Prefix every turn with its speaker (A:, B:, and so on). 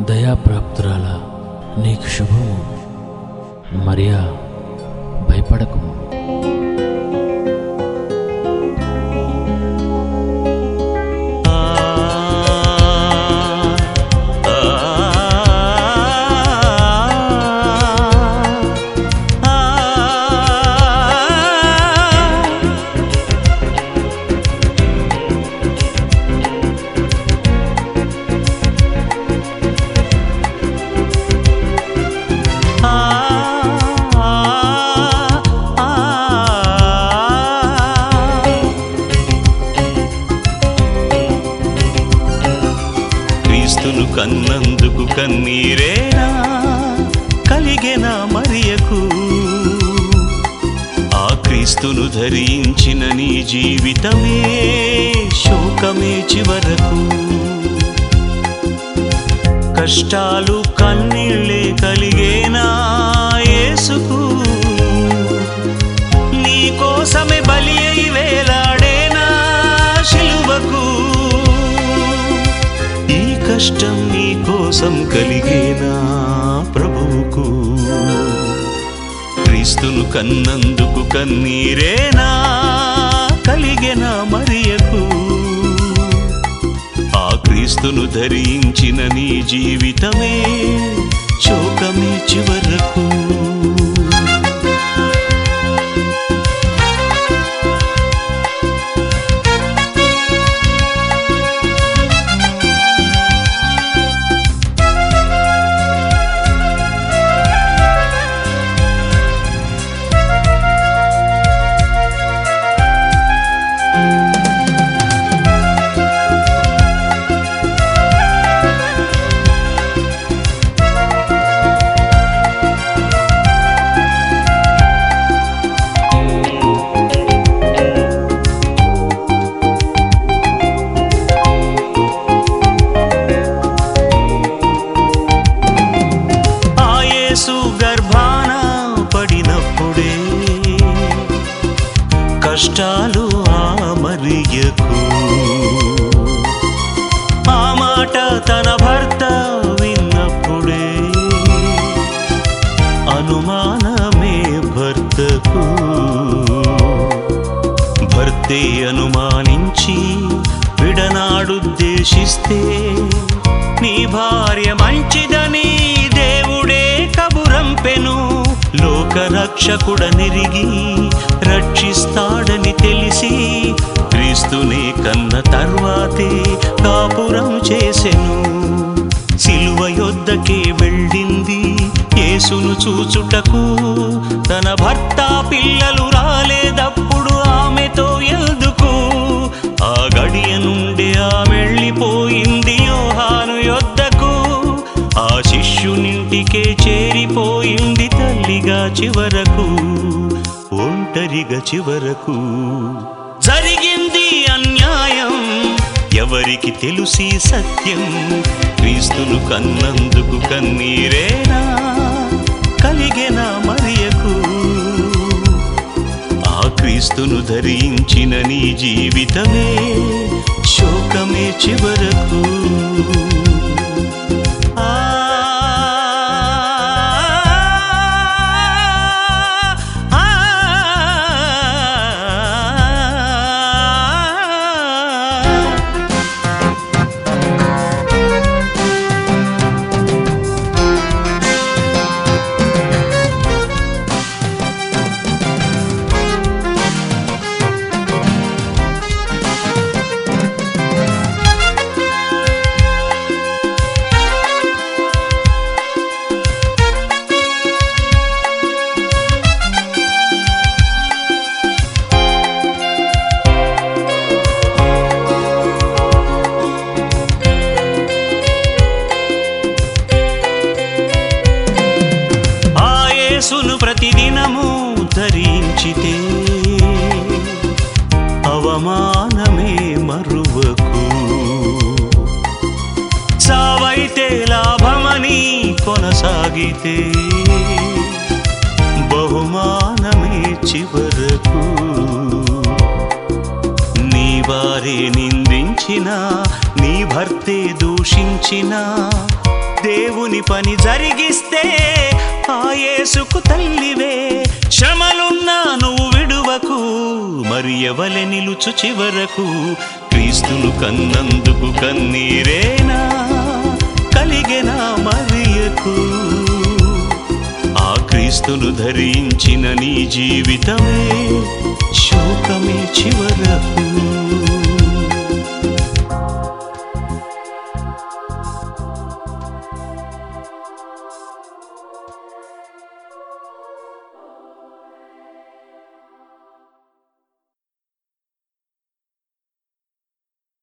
A: దయాప్రాప్తురాల నీకు శుభము. మరియా భయపడకుము
B: క్రీస్తును కన్నందుకు కన్నీరేనా? కలిగేనా మరియకు? ఆ క్రీస్తును ధరించిన నీ జీవితమే శోకమే చివరకు. కష్టాలు కన్నీళ్ళే కలిగే కష్టం నీ కోసం కలిగేనా ప్రభువుకు? క్రీస్తును కన్నందుకు కన్నీరేనా కలిగేనా మరియకు? ఆ క్రీస్తును ధరించిన నీ జీవితమే శోకమే చివరకు. యేసు గర్భాన పడినప్పుడే కష్టాలు ఆ ఆ మాట తన భర్త విన్నప్పుడే అనుమానమే భర్తకు. భర్తే అనుమానించి విడనాడుద్దేశిస్తే నీ భార్య మంచిదని కబురంపెను లోకరక్షకుడనిరిగి రక్షిస్తాడని తెలిసి క్రీస్తునే కన్న తర్వాతే కాపురం చేసెను. సిలువ యొద్దకే వెళ్ళింది యేసును చూచుటకు తన భర్త పిల్ల శిష్యునింటికే చేరిపోయింది తల్లిగా చివరకు ఒంటరిగా చివరకు. జరిగింది అన్యాయం ఎవరికి తెలుసి సత్యం? క్రీస్తును కన్నందుకు కన్నీరేనా? కలిగెన మరియకు? ఆ క్రీస్తును ధరించిన నీ జీవితమే శోకమే చివరకు. అవమానమే మరువకు. సావైతే లాభమని కొనసాగితే బహుమానమే చివరకు. నీ వారే నిందించినా నీ భర్తే దూషించినా దేవుని పని జరిగిస్తే ఆ యేసుకు తల్లివే. శ్రమలున్నా నువ్వు విడువకు మరి ఎవలె నిలుచు చివరకు? క్రీస్తును కన్నందుకు కన్నీరేనా? కలిగెనా మరియకు? ఆ క్రీస్తును ధరించిన నీ జీవితమే శోకమే చివరకు.